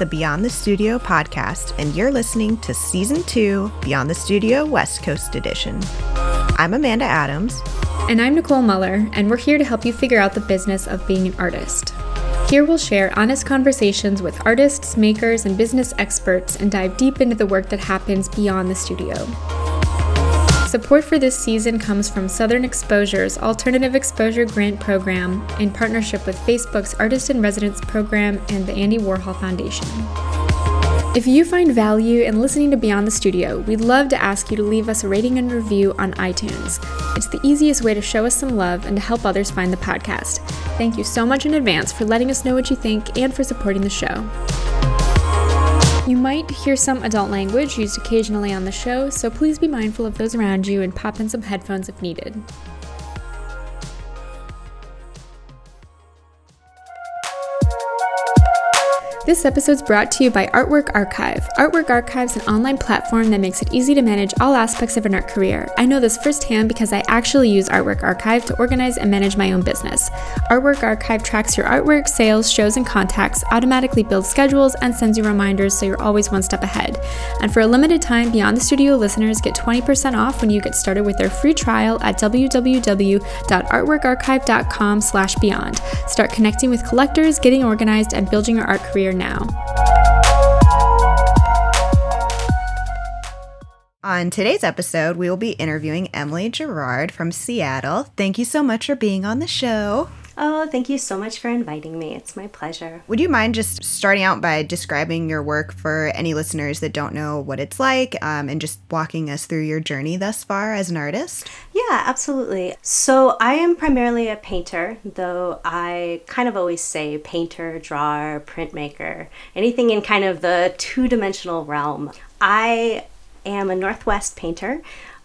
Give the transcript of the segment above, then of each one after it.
The Beyond the Studio podcast, and you're listening to Season 2 Beyond the Studio West Coast Edition. I'm Amanda Adams. And I'm Nicole Muller, and we're here to help you figure out the business of being an artist. Here we'll share honest conversations with artists, makers, and business experts and dive deep into the work that happens beyond the studio. Support for this season comes from Southern Exposure's Alternative Exposure Grant Program in partnership with Facebook's Artist in Residence program and the Andy Warhol Foundation. If you find value in listening to Beyond the Studio, we'd love to ask you to leave us a rating and review on iTunes. It's the easiest way to show us some love and to help others find the podcast. Thank you so much in advance for letting us know what you think and for supporting the show. You might hear some adult language used occasionally on the show, so please be mindful of those around you and pop in some headphones if needed. This episode is brought to you by Artwork Archive. Artwork Archive is an online platform that makes it easy to manage all aspects of an art career. I know this firsthand because I actually use Artwork Archive to organize and manage my own business. Artwork Archive tracks your artwork, sales, shows, and contacts, automatically builds schedules, and sends you reminders so you're always one step ahead. And for a limited time, Beyond the Studio listeners get 20% off when you get started with their free trial at www.artworkarchive.com/beyond. Start connecting with collectors, getting organized, and building your art career now. On today's episode, we will be interviewing Emily Gerard from Seattle. Thank you so much for being on the show. Oh, thank you so much for inviting me. It's my pleasure. Would you mind just starting out by describing your work for any listeners that don't know what it's like um, and just walking us through your journey thus far as an artist? Yeah, absolutely. So, I am primarily a painter, though I kind of always say painter, drawer, printmaker, anything in kind of the two dimensional realm. I am a Northwest painter.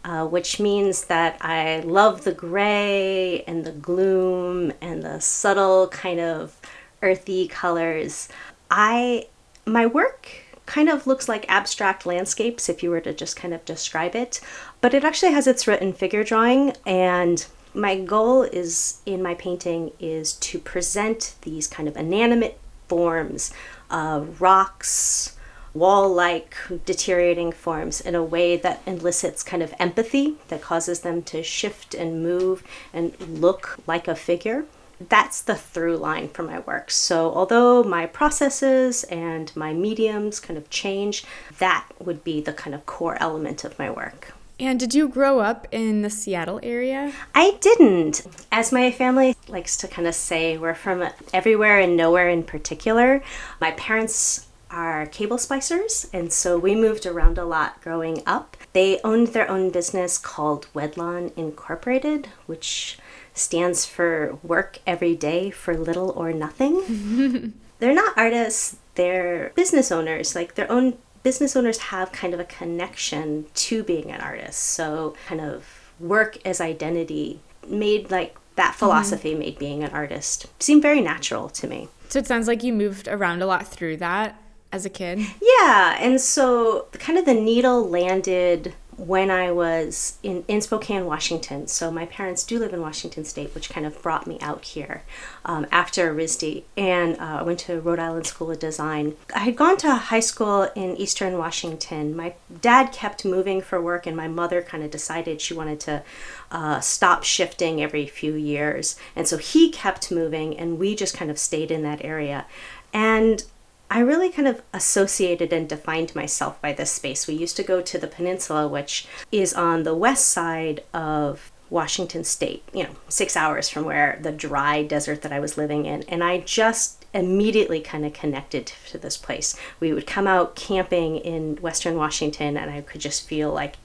Uh, which means that I love the gray and the gloom and the subtle kind of earthy colors. I my work kind of looks like abstract landscapes if you were to just kind of describe it, but it actually has its root in figure drawing and my goal is in my painting is to present these kind of inanimate forms, uh, rocks, wall like deteriorating forms in a way that elicits kind of empathy that causes them to shift and move and look like a figure. That's the through line for my work. So, although my processes and my mediums kind of change, that would be the kind of core element of my work. And did you grow up in the Seattle area? I didn't. As my family likes to kind of say, we're from everywhere and nowhere in particular. My parents are cable splicers, and so we moved around a lot growing up. They owned their own business called Wedlon Incorporated, which stands for work every day for little or nothing. they're not artists, they're business owners. Like their own business owners have kind of a connection to being an artist. So, kind of work as identity made like that philosophy mm-hmm. made being an artist seem very natural to me. So it sounds like you moved around a lot through that as a kid? Yeah, and so kind of the needle landed when I was in, in Spokane, Washington. So my parents do live in Washington State, which kind of brought me out here um, after RISD. And uh, I went to Rhode Island School of Design. I had gone to high school in Eastern Washington. My dad kept moving for work, and my mother kind of decided she wanted to uh, stop shifting every few years. And so he kept moving, and we just kind of stayed in that area. And I really kind of associated and defined myself by this space. We used to go to the peninsula, which is on the west side of Washington State, you know, six hours from where the dry desert that I was living in. And I just immediately kind of connected to this place. We would come out camping in Western Washington, and I could just feel like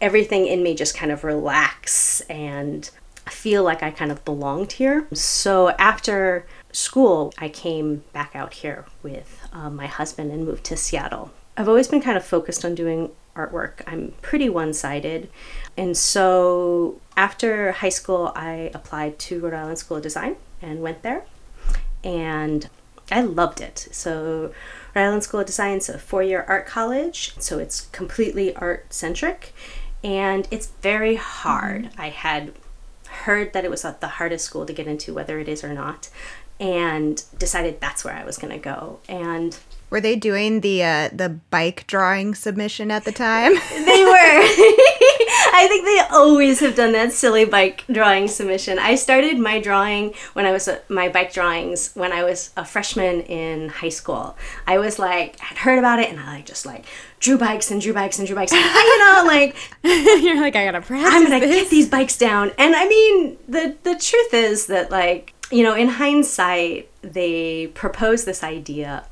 everything in me just kind of relax and feel like I kind of belonged here. So after school, I came back out here with uh, my husband and moved to Seattle. I've always been kind of focused on doing artwork. I'm pretty one sided. And so after high school, I applied to Rhode Island School of Design and went there. And I loved it. So, Rhode Island School of Design is a four year art college, so it's completely art centric. And it's very hard. Mm-hmm. I had heard that it was the hardest school to get into, whether it is or not and decided that's where I was going to go. And Were they doing the uh, the bike drawing submission at the time? they were. I think they always have done that silly bike drawing submission. I started my drawing when I was a, my bike drawings when I was a freshman in high school. I was like i had heard about it and I like just like drew bikes and drew bikes and drew bikes. you know, like you're like I gotta practice. I'm gonna this. get these bikes down. And I mean, the the truth is that like you know, in hindsight, they proposed this idea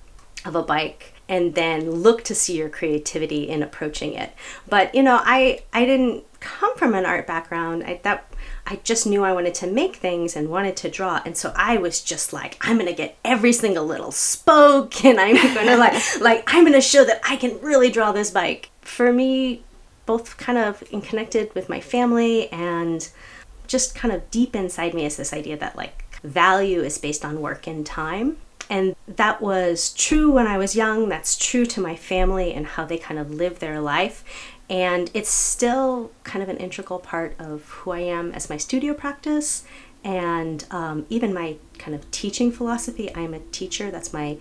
of a bike and then look to see your creativity in approaching it. But you know, I I didn't come from an art background. I that I just knew I wanted to make things and wanted to draw. And so I was just like, I'm gonna get every single little spoke and I'm gonna like like I'm gonna show that I can really draw this bike. For me, both kind of in connected with my family and just kind of deep inside me is this idea that like value is based on work and time and that was true when I was young. That's true to my family and how they kind of live their life. And it's still kind of an integral part of who I am as my studio practice and um, even my kind of teaching philosophy. I'm a teacher, that's my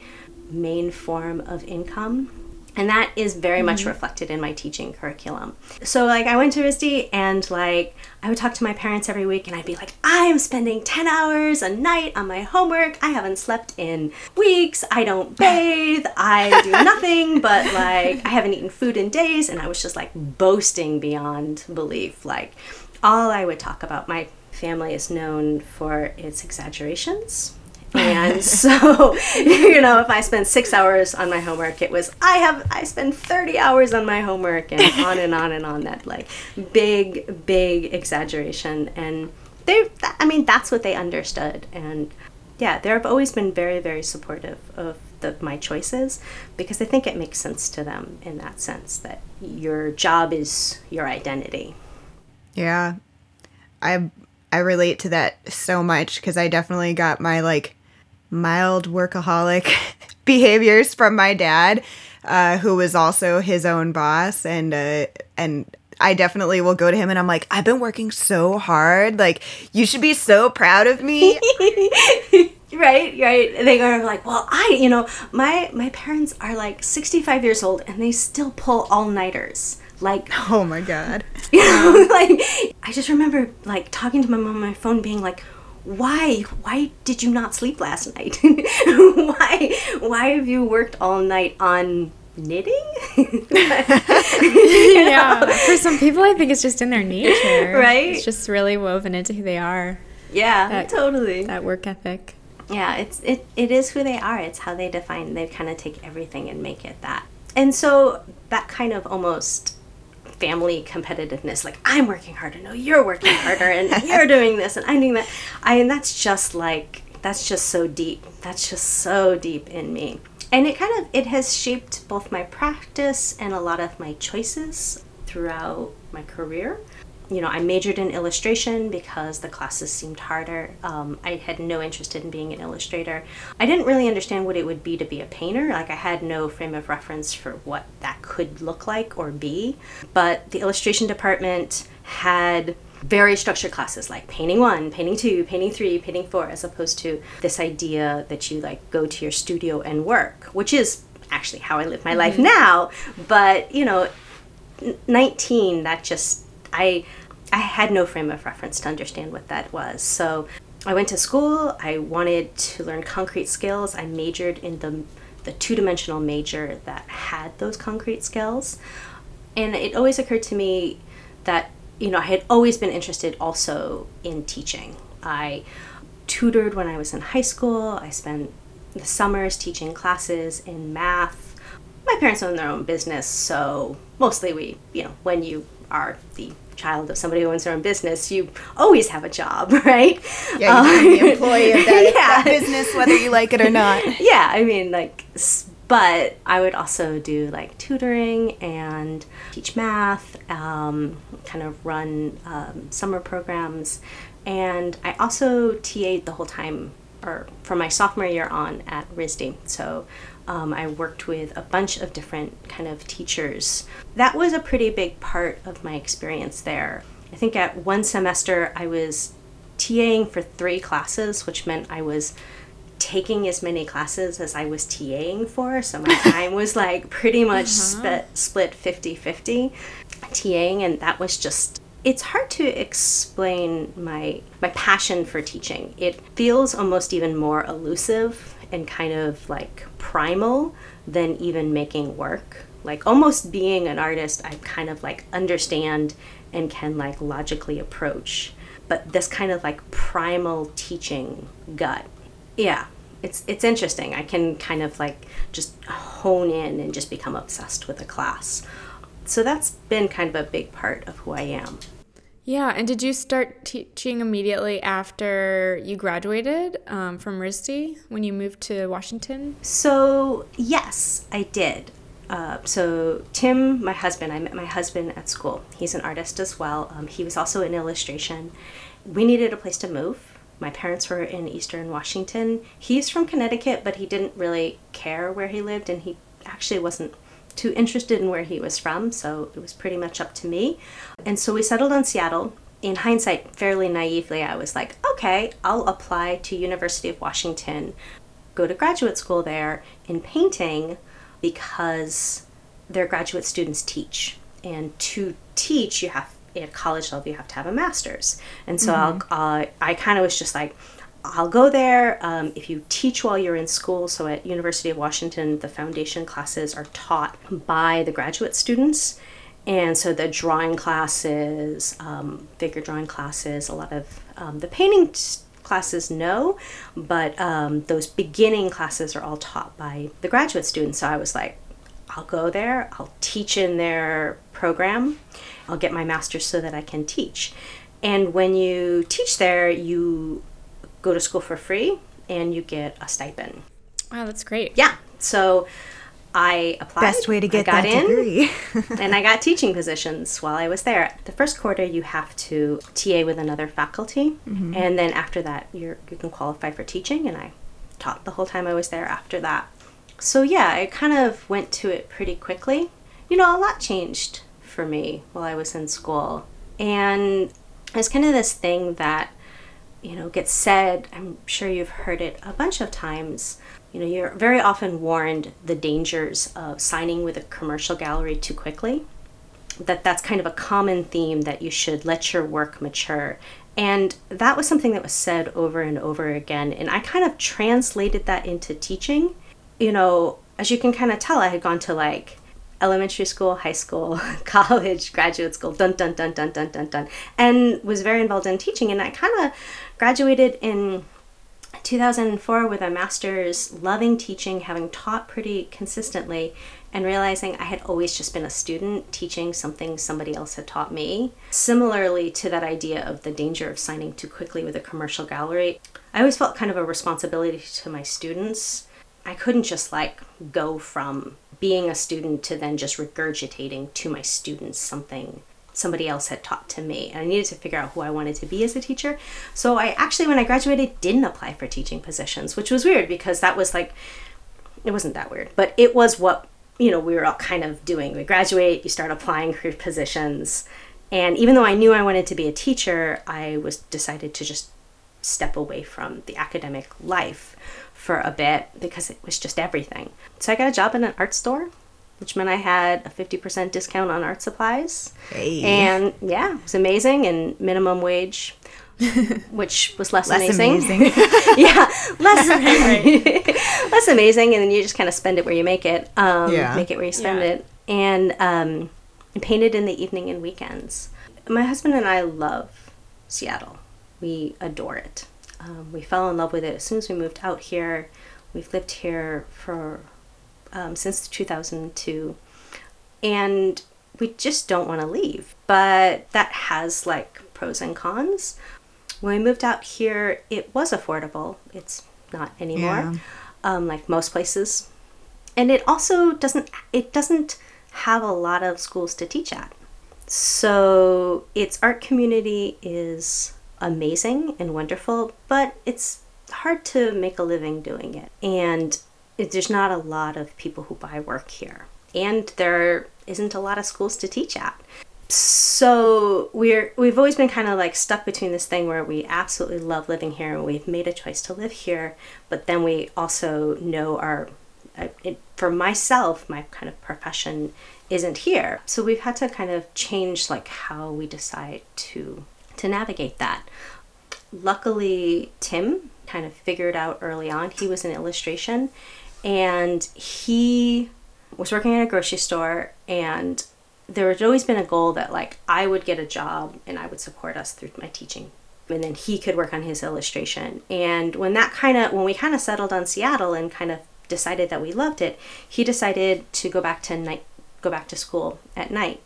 main form of income and that is very mm-hmm. much reflected in my teaching curriculum. So like i went to RISD and like i would talk to my parents every week and i'd be like i am spending 10 hours a night on my homework. I haven't slept in weeks. I don't bathe. I do nothing but like i haven't eaten food in days. And i was just like boasting beyond belief. Like all i would talk about my family is known for its exaggerations and so you know if i spent six hours on my homework it was i have i spend 30 hours on my homework and on and on and on. That like big big exaggeration. And they i mean that's what they understood. And yeah they've always been very very supportive of the, my choices because i think it makes sense to them in that sense that your job is your identity. Yeah. I I relate to that so much because I definitely got my like mild workaholic behaviors from my dad, uh, who was also his own boss, and uh, and I definitely will go to him and I'm like, I've been working so hard. Like, you should be so proud of me. right, right. They are like, well, I, you know, my my parents are like 65 years old and they still pull all nighters. Like, oh my god. You know, like I just remember like talking to my mom on my phone, being like, why why did you not sleep last night? Why why have you worked all night on knitting? Yeah for some people i think it's just in their nature. Right? It's just really woven into who they are. Yeah that, totally. that work ethic. Yeah it's it, it is who they are. It's how they define they kind of take everything and make it that. And so that kind of almost family competitiveness. Like i'm working harder. No you're working harder and you're doing this and i'm doing that. I and that's just like that's just so deep. That's just so deep in me. And it kind of it has shaped both my practice and a lot of my choices throughout my career you know, I majored in illustration because the classes seemed harder. Um, I had no interest in being an illustrator. I didn't really understand what it would be to be a painter. Like, I had no frame of reference for what that could look like or be. But the illustration department had very structured classes like painting one, painting two, painting three, painting four, as opposed to this idea that you like go to your studio and work, which is actually how I live my mm-hmm. life now. But, you know, 19, that just I I had no frame of reference to understand what that was. So I went to school. I wanted to learn concrete skills. I majored in the the two-dimensional major that had those concrete skills. And it always occurred to me that you know, I had always been interested also in teaching. I tutored when I was in high school. I spent the summers teaching classes in math. My parents own their own business, so mostly we, you know, when you are the child of somebody who owns their own business, you always have a job, right? Yeah, you're the employee of that, yeah. that business, whether you like it or not. yeah, I mean, like, but I would also do like tutoring and teach math, um, kind of run um, summer programs, and I also TA'd the whole time, or from my sophomore year on at RISD. So um, I worked with a bunch of different kind of teachers. That was a pretty big part of my experience there. I think at one semester I was TAing for three classes, which meant I was taking as many classes as I was TAing for. So my time was like pretty much uh-huh. split 50 50 TAing, and that was just. It's hard to explain my my passion for teaching. It feels almost even more elusive and kind of like primal than even making work. Like almost being an artist, I kind of like understand and can like logically approach. But this kind of like primal teaching gut yeah it's it's interesting i can kind of like just hone in and just become obsessed with a class so that's been kind of a big part of who i am yeah and did you start teaching immediately after you graduated um, from RISD when you moved to washington? So yes i did. Uh, so tim my husband i met my husband at school. He's an artist as well. Um, he was also in illustration. We needed a place to move. My parents were in eastern Washington. He's from Connecticut, but he didn't really care where he lived, and he actually wasn't too interested in where he was from, so it was pretty much up to me. And so we settled on Seattle. In hindsight, fairly naively, I was like, okay, I'll apply to University of Washington, go to graduate school there in painting because their graduate students teach. And to teach, you have at college level you have to have a master's and so mm-hmm. I'll, uh, i kind of was just like i'll go there um, if you teach while you're in school. So at university of washington the foundation classes are taught by the graduate students. And so the drawing classes um, figure drawing classes a lot of um, the painting classes no but um, those beginning classes are all taught by the graduate students. So i was like i'll go there i'll teach in their program I'll get my master's so that I can teach. And when you teach there, you go to school for free and you get a stipend. Wow, that's great. Yeah. So I applied. Best way to get got that in, degree. and I got teaching positions while I was there. The first quarter, you have to TA with another faculty, mm-hmm. and then after that, you you can qualify for teaching. And I taught the whole time I was there. After that, so yeah, I kind of went to it pretty quickly. You know, a lot changed for me while I was in school. And it's kind of this thing that, you know, gets said, I'm sure you've heard it a bunch of times. You know, you're very often warned the dangers of signing with a commercial gallery too quickly. That that's kind of a common theme that you should let your work mature. And that was something that was said over and over again. And I kind of translated that into teaching. You know, as you can kind of tell, I had gone to like elementary school, high school, college, graduate school, dun dun dun dun dun dun dun, and was very involved in teaching. And I kind of graduated in 2004 with a master's, loving teaching, having taught pretty consistently, and realizing I had always just been a student teaching something somebody else had taught me. Similarly to that idea of the danger of signing too quickly with a commercial gallery, I always felt kind of a responsibility to my students. I couldn't just like go from being a student to then just regurgitating to my students something somebody else had taught to me and i needed to figure out who i wanted to be as a teacher. So i actually when i graduated didn't apply for teaching positions which was weird because that was like it wasn't that weird but it was what you know we were all kind of doing. We graduate you start applying for positions and even though i knew i wanted to be a teacher i was decided to just step away from the academic life for a bit because it was just everything. So I got a job in an art store, which meant I had a 50% discount on art supplies. Hey. And yeah, it was amazing and minimum wage. which was less, less amazing. amazing. yeah, less less amazing, and then you just kind of spend it where you make it. Um, yeah. make it where you spend yeah. it, and um, painted in the evening and weekends. My husband and I love Seattle. We adore it. Um, we fell in love with it as soon as we moved out here. We've lived here for um, since 2002, and we just don't want to leave. But that has like pros and cons. When we moved out here, it was affordable. It's not anymore, yeah. um, like most places, and it also doesn't. It doesn't have a lot of schools to teach at. So its art community is amazing and wonderful, but it's hard to make a living doing it. And it, there's not a lot of people who buy work here. And there isn't a lot of schools to teach at. so we're we've always been kind of like stuck between this thing where we absolutely love living here and we've made a choice to live here but then we also know our uh, it, for myself my kind of profession isn't here so we've had to kind of change like how we decide to to navigate that luckily tim kind of figured out early on he was in illustration and he was working at a grocery store and there had always been a goal that like I would get a job and I would support us through my teaching. And then he could work on his illustration. And when that kind of when we kind of settled on Seattle and kind of decided that we loved it, he decided to go back to night go back to school at night,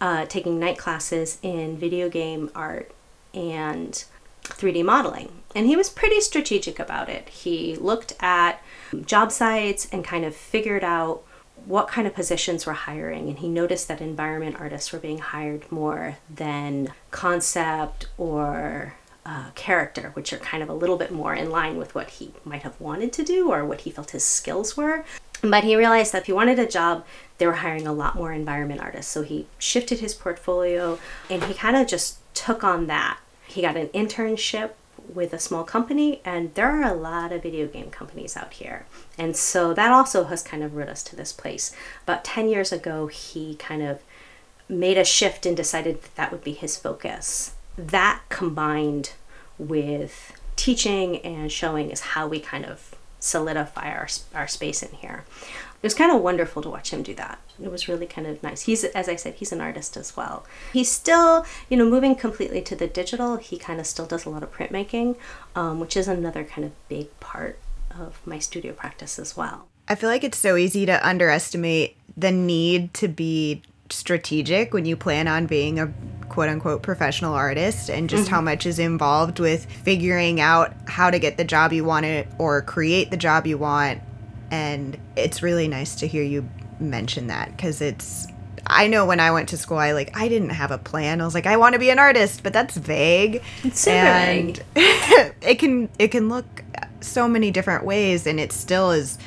uh, taking night classes in video game art and 3D modeling. And he was pretty strategic about it. He looked at job sites and kind of figured out what kind of positions were hiring and he noticed that environment artists were being hired more than concept or uh, character which are kind of a little bit more in line with what he might have wanted to do or what he felt his skills were but he realized that if he wanted a job they were hiring a lot more environment artists so he shifted his portfolio and he kind of just took on that he got an internship with a small company, and there are a lot of video game companies out here. And so that also has kind of brought us to this place. About 10 years ago, he kind of made a shift and decided that that would be his focus. That combined with teaching and showing is how we kind of solidify our, our space in here it was kind of wonderful to watch him do that. It was really kind of nice. He's, as I said, he's an artist as well. He's still, you know, moving completely to the digital. He kind of still does a lot of printmaking, um, which is another kind of big part of my studio practice as well. I feel like it's so easy to underestimate the need to be strategic when you plan on being a quote unquote professional artist and just mm-hmm. how much is involved with figuring out how to get the job you want it or create the job you want and it's really nice to hear you mention that because it's I know when I went to school, I like I didn't have a plan. I was like, I want to be an artist, but that's vague. It's super and vague. it can it can look so many different ways, and it still is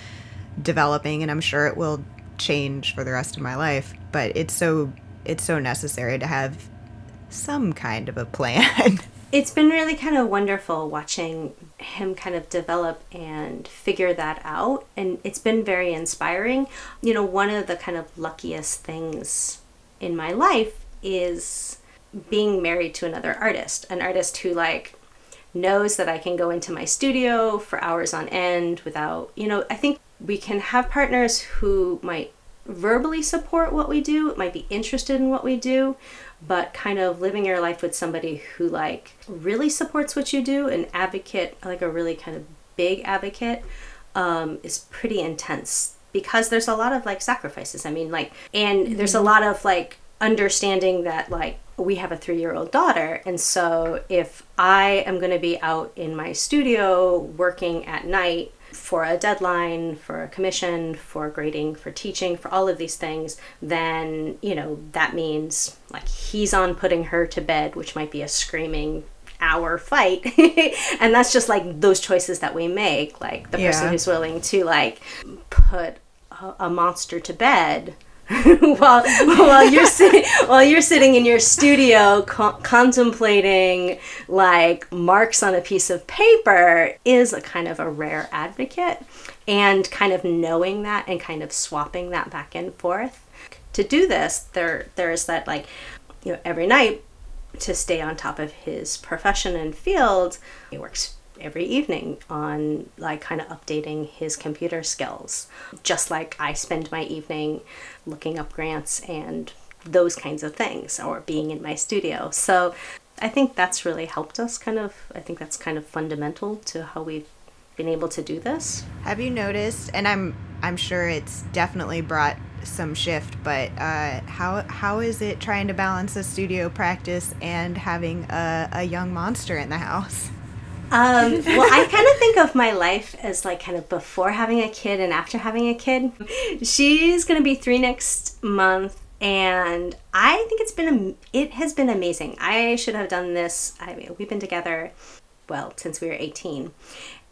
developing, and I'm sure it will change for the rest of my life. But it's so it's so necessary to have some kind of a plan. it's been really kind of wonderful watching him kind of develop and figure that out and it's been very inspiring you know one of the kind of luckiest things in my life is being married to another artist an artist who like knows that I can go into my studio for hours on end without, you know, I think we can have partners who might verbally support what we do, might be interested in what we do, but kind of living your life with somebody who like really supports what you do an advocate like a really kind of big advocate um, is pretty intense because there's a lot of like sacrifices i mean like and mm-hmm. there's a lot of like understanding that like we have a three year old daughter and so if i am going to be out in my studio working at night for a deadline, for a commission, for grading, for teaching, for all of these things, then, you know, that means like he's on putting her to bed, which might be a screaming hour fight. and that's just like those choices that we make. Like the yeah. person who's willing to like put a, a monster to bed while while you're sitting while you're sitting in your studio co- contemplating like marks on a piece of paper is a kind of a rare advocate and kind of knowing that and kind of swapping that back and forth. To do this there there's that like you know every night to stay on top of his profession and field he works every evening on like kind of updating his computer skills. Just like i spend my evening looking up grants and those kinds of things or being in my studio. So i think that's really helped us kind of i think that's kind of fundamental to how we've been able to do this. Have you noticed and i'm i'm sure it's definitely brought some shift but uh, how how is it trying to balance a studio practice and having a, a young monster in the house um, well, I kind of think of my life as like kind of before having a kid and after having a kid. She's going to be three next month, and I think it's been it has been amazing. I should have done this. I mean, we've been together well, since we were 18.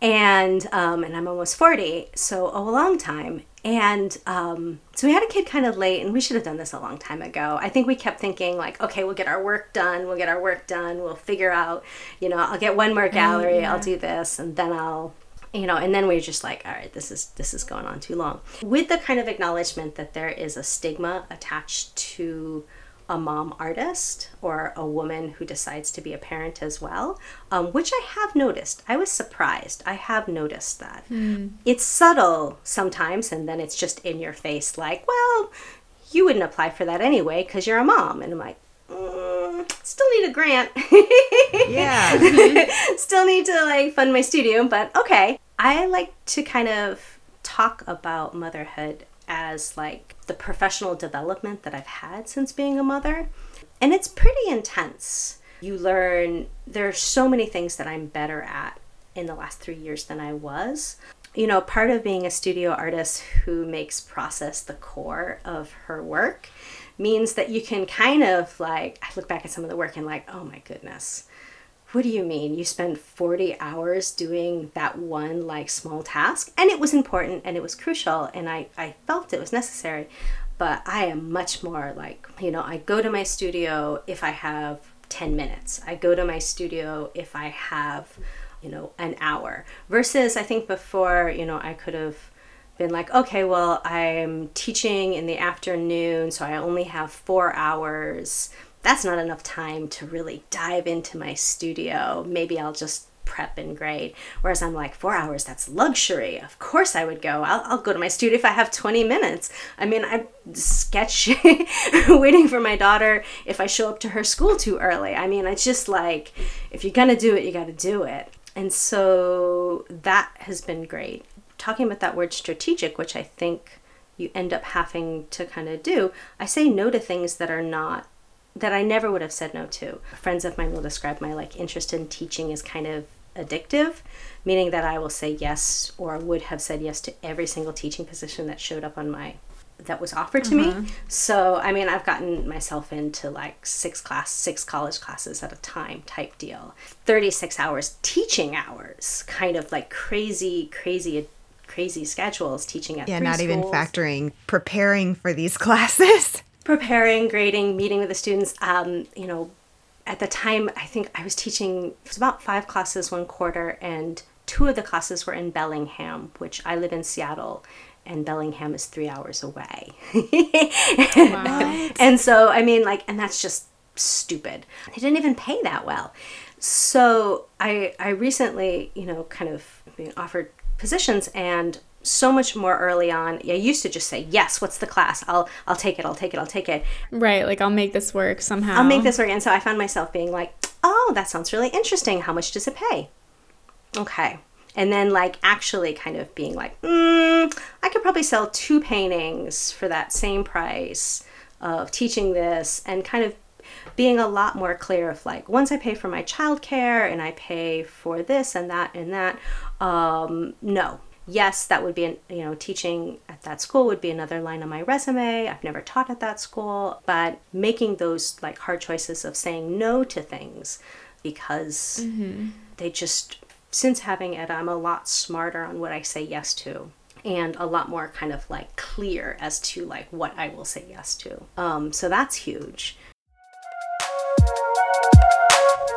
And, um, and I'm almost 40, so oh, a long time. And um, so we had a kid kind of late, and we should have done this a long time ago. I think we kept thinking, like, okay, we'll get our work done, we'll get our work done, we'll figure out, you know, I'll get one more gallery, mm, yeah. I'll do this, and then I'll you know and then we're just like all right this is this is going on too long with the kind of acknowledgement that there is a stigma attached to a mom artist or a woman who decides to be a parent as well, um, which I have noticed. I was surprised. I have noticed that. Mm. It's subtle sometimes, and then it's just in your face, like, well, you wouldn't apply for that anyway because you're a mom. And I'm like, mm, still need a grant. yeah. still need to like fund my studio, but okay. I like to kind of talk about motherhood as like the professional development that I've had since being a mother. And it's pretty intense. You learn there's so many things that I'm better at in the last 3 years than I was. You know, part of being a studio artist who makes process the core of her work means that you can kind of like I look back at some of the work and like, "Oh my goodness what do you mean? You spend 40 hours doing that one like small task? And it was important and it was crucial and i i felt it was necessary. But i am much more like you know i go to my studio if i have 10 minutes. I go to my studio if i have you know an hour. Versus i think before you know i could have been like okay well i'm teaching in the afternoon so i only have four hours that's not enough time to really dive into my studio. Maybe I'll just prep and grade. Whereas I'm like, four hours, that's luxury. Of course I would go. I'll, I'll go to my studio if I have 20 minutes. I mean, I sketch waiting for my daughter if I show up to her school too early. I mean, it's just like, if you're going to do it, you got to do it. And so that has been great. Talking about that word strategic, which I think you end up having to kind of do, I say no to things that are not that I never would have said no to. Friends of mine will describe my like interest in teaching as kind of addictive, meaning that I will say yes or would have said yes to every single teaching position that showed up on my that was offered to mm-hmm. me. So, I mean, I've gotten myself into like six class, six college classes at a time type deal. 36 hours teaching hours, kind of like crazy, crazy crazy schedules teaching at yeah not schools. even factoring preparing for these classes preparing, grading, meeting with the students. Um, you know, at the time, I think I was teaching, it was about five classes one quarter, and two of the classes were in Bellingham, which I live in Seattle, and Bellingham is three hours away. and so, I mean, like, and that's just stupid. They didn't even pay that well. So I, I recently, you know, kind of being offered positions and so much more early on. I used to just say, "Yes, what's the class? I'll I'll take it. I'll take it. I'll take it." Right, like I'll make this work somehow. I'll make this work. And so I found myself being like, "Oh, that sounds really interesting. How much does it pay?" Okay. And then like actually kind of being like, mm, "I could probably sell two paintings for that same price of teaching this and kind of being a lot more clear of like once I pay for my childcare and I pay for this and that and that, um, no, yes, that would be, an, you know, teaching at that school would be another line on my resume. I've never taught at that school, but making those like hard choices of saying no to things because mm-hmm. they just, since having it, I'm a lot smarter on what I say yes to and a lot more kind of like clear as to like what I will say yes to. Um, so that's huge.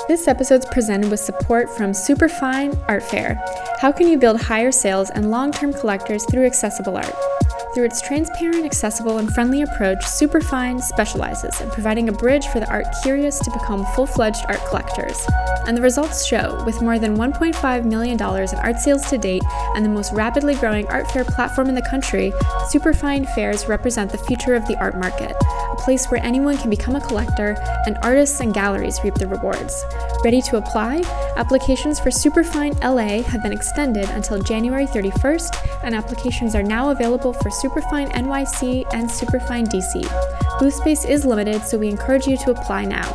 This episode is presented with support from Superfine Art Fair. How can you build higher sales and long term collectors through accessible art? Through its transparent, accessible, and friendly approach, Superfine specializes in providing a bridge for the art curious to become full fledged art collectors. And the results show, with more than $1.5 million in art sales to date and the most rapidly growing art fair platform in the country, Superfine fairs represent the future of the art market, a place where anyone can become a collector and artists and galleries reap the rewards. Ready to apply? Applications for Superfine LA have been extended until January 31st, and applications are now available for Superfine NYC and Superfine DC. Booth space is limited, so we encourage you to apply now.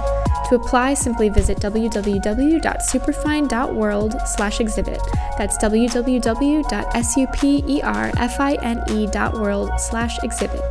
To apply, simply visit www.superfine.world/exhibit. That's www.superfine.world/exhibit.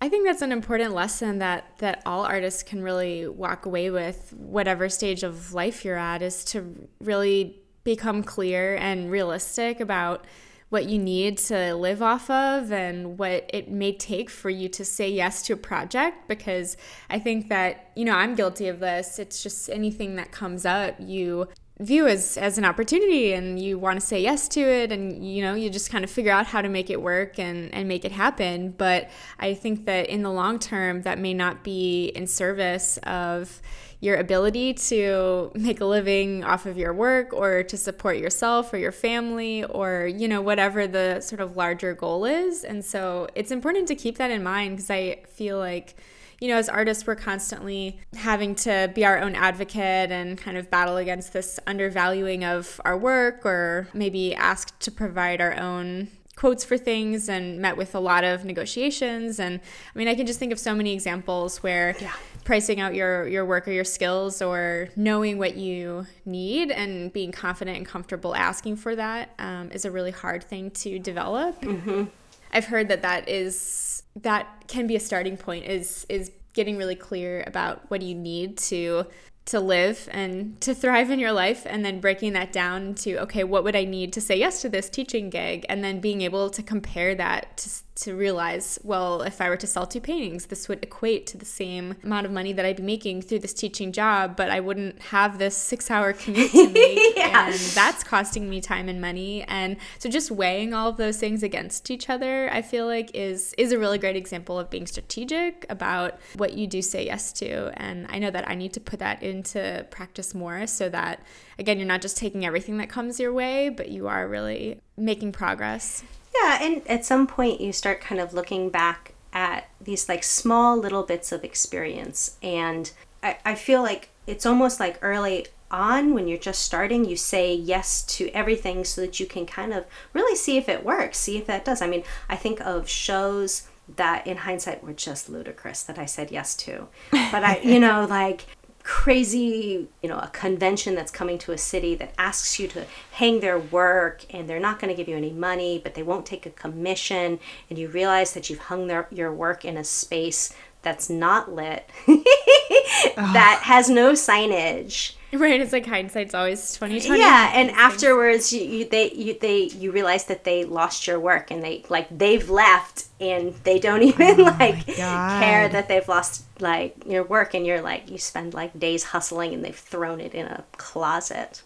I I think that's an important lesson that that all artists can really walk away with whatever stage of life you're at is to really become clear and realistic about what you need to live off of and what it may take for you to say yes to a project because I think that, you know, I'm guilty of this. It's just anything that comes up, you view as as an opportunity and you want to say yes to it and you know you just kind of figure out how to make it work and and make it happen but i think that in the long term that may not be in service of your ability to make a living off of your work or to support yourself or your family or you know whatever the sort of larger goal is. And so it's important to keep that in mind because i feel like you know, as artists, we're constantly having to be our own advocate and kind of battle against this undervaluing of our work or maybe asked to provide our own quotes for things and met with a lot of negotiations and i mean i can just think of so many examples where yeah. pricing out your your work or your skills or knowing what you need and being confident and comfortable asking for that um, is a really hard thing to develop mm-hmm. i've heard that that is that can be a starting point is is getting really clear about what you need to to live and to thrive in your life and then breaking that down to okay what would i need to say yes to this teaching gig? And then being able to compare that to to realize, well, if I were to sell two paintings, this would equate to the same amount of money that I'd be making through this teaching job, but I wouldn't have this six hour commute to make. yeah. And that's costing me time and money. And so just weighing all of those things against each other, I feel like is is a really great example of being strategic about what you do say yes to. And I know that I need to put that into practice more so that again, you're not just taking everything that comes your way, but you are really making progress. Yeah, and at some point you start kind of looking back at these like small little bits of experience. And I, I feel like it's almost like early on when you're just starting, you say yes to everything so that you can kind of really see if it works, see if that does. I mean, I think of shows that in hindsight were just ludicrous that I said yes to. But I, you know, like crazy, you know, a convention that's coming to a city that asks you to hang their work and they're not going to give you any money, but they won't take a commission, and you realize that you've hung their, your work in a space that's not lit, that has no signage. Right, it's like hindsight's always twenty twenty. Yeah, and afterwards, you, you they you they you realize that they lost your work and they like they've left and they don't even oh like care that they've lost like your work and you're like you spend like days hustling and they've thrown it in a closet.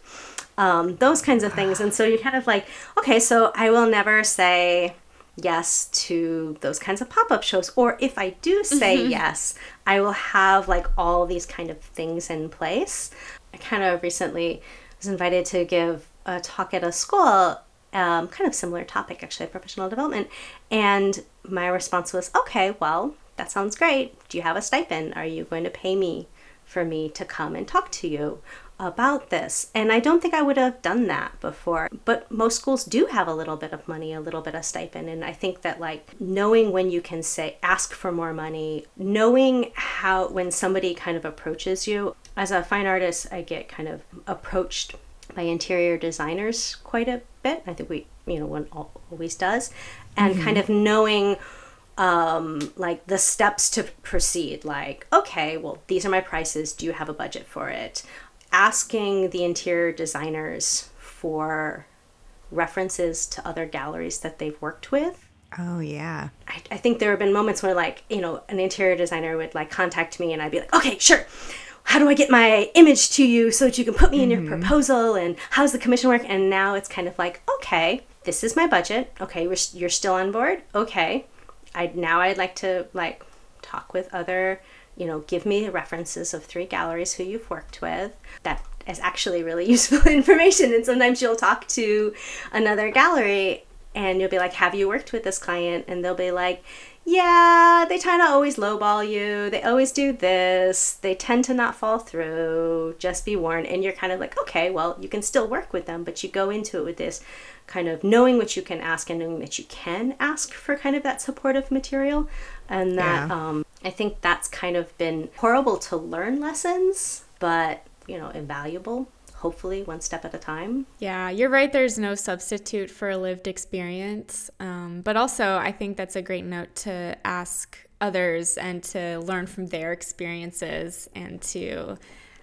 Um, those kinds of things, and so you're kind of like, okay, so I will never say yes to those kinds of pop-up shows or if i do say mm-hmm. yes i will have like all these kind of things in place. I kind of recently was invited to give a talk at a school um, kind of similar topic actually professional development and my response was okay well that sounds great. Do you have a stipend? Are you going to pay me for me to come and talk to you about this. And I don't think I would have done that before. But most schools do have a little bit of money, a little bit of stipend. And I think that, like, knowing when you can say, ask for more money, knowing how, when somebody kind of approaches you, as a fine artist, I get kind of approached by interior designers quite a bit. I think we, you know, one always does. And mm-hmm. kind of knowing um, like the steps to proceed like okay well these are my prices do you have a budget for it asking the interior designers for references to other galleries that they've worked with. Oh yeah. I, I think there have been moments where like, you know, an interior designer would like contact me and I'd be like, okay, sure. How do I get my image to you so that you can put me in your mm-hmm. proposal and how's the commission work? And now it's kind of like, okay, this is my budget. Okay, you're still on board. Okay, I now I'd like to like talk with other you know, give me references of three galleries who you've worked with. That is actually really useful information. And sometimes you'll talk to another gallery and you'll be like, Have you worked with this client? And they'll be like, Yeah, they kind of always lowball you. They always do this. They tend to not fall through. Just be warned. And you're kind of like, Okay, well, you can still work with them, but you go into it with this kind of knowing what you can ask and knowing that you can ask for kind of that supportive material. And that yeah. um, i think that's kind of been horrible to learn lessons but you know invaluable hopefully one step at a time. Yeah you're right there's no substitute for a lived experience. Um, but also i think that's a great note to ask others and to learn from their experiences and to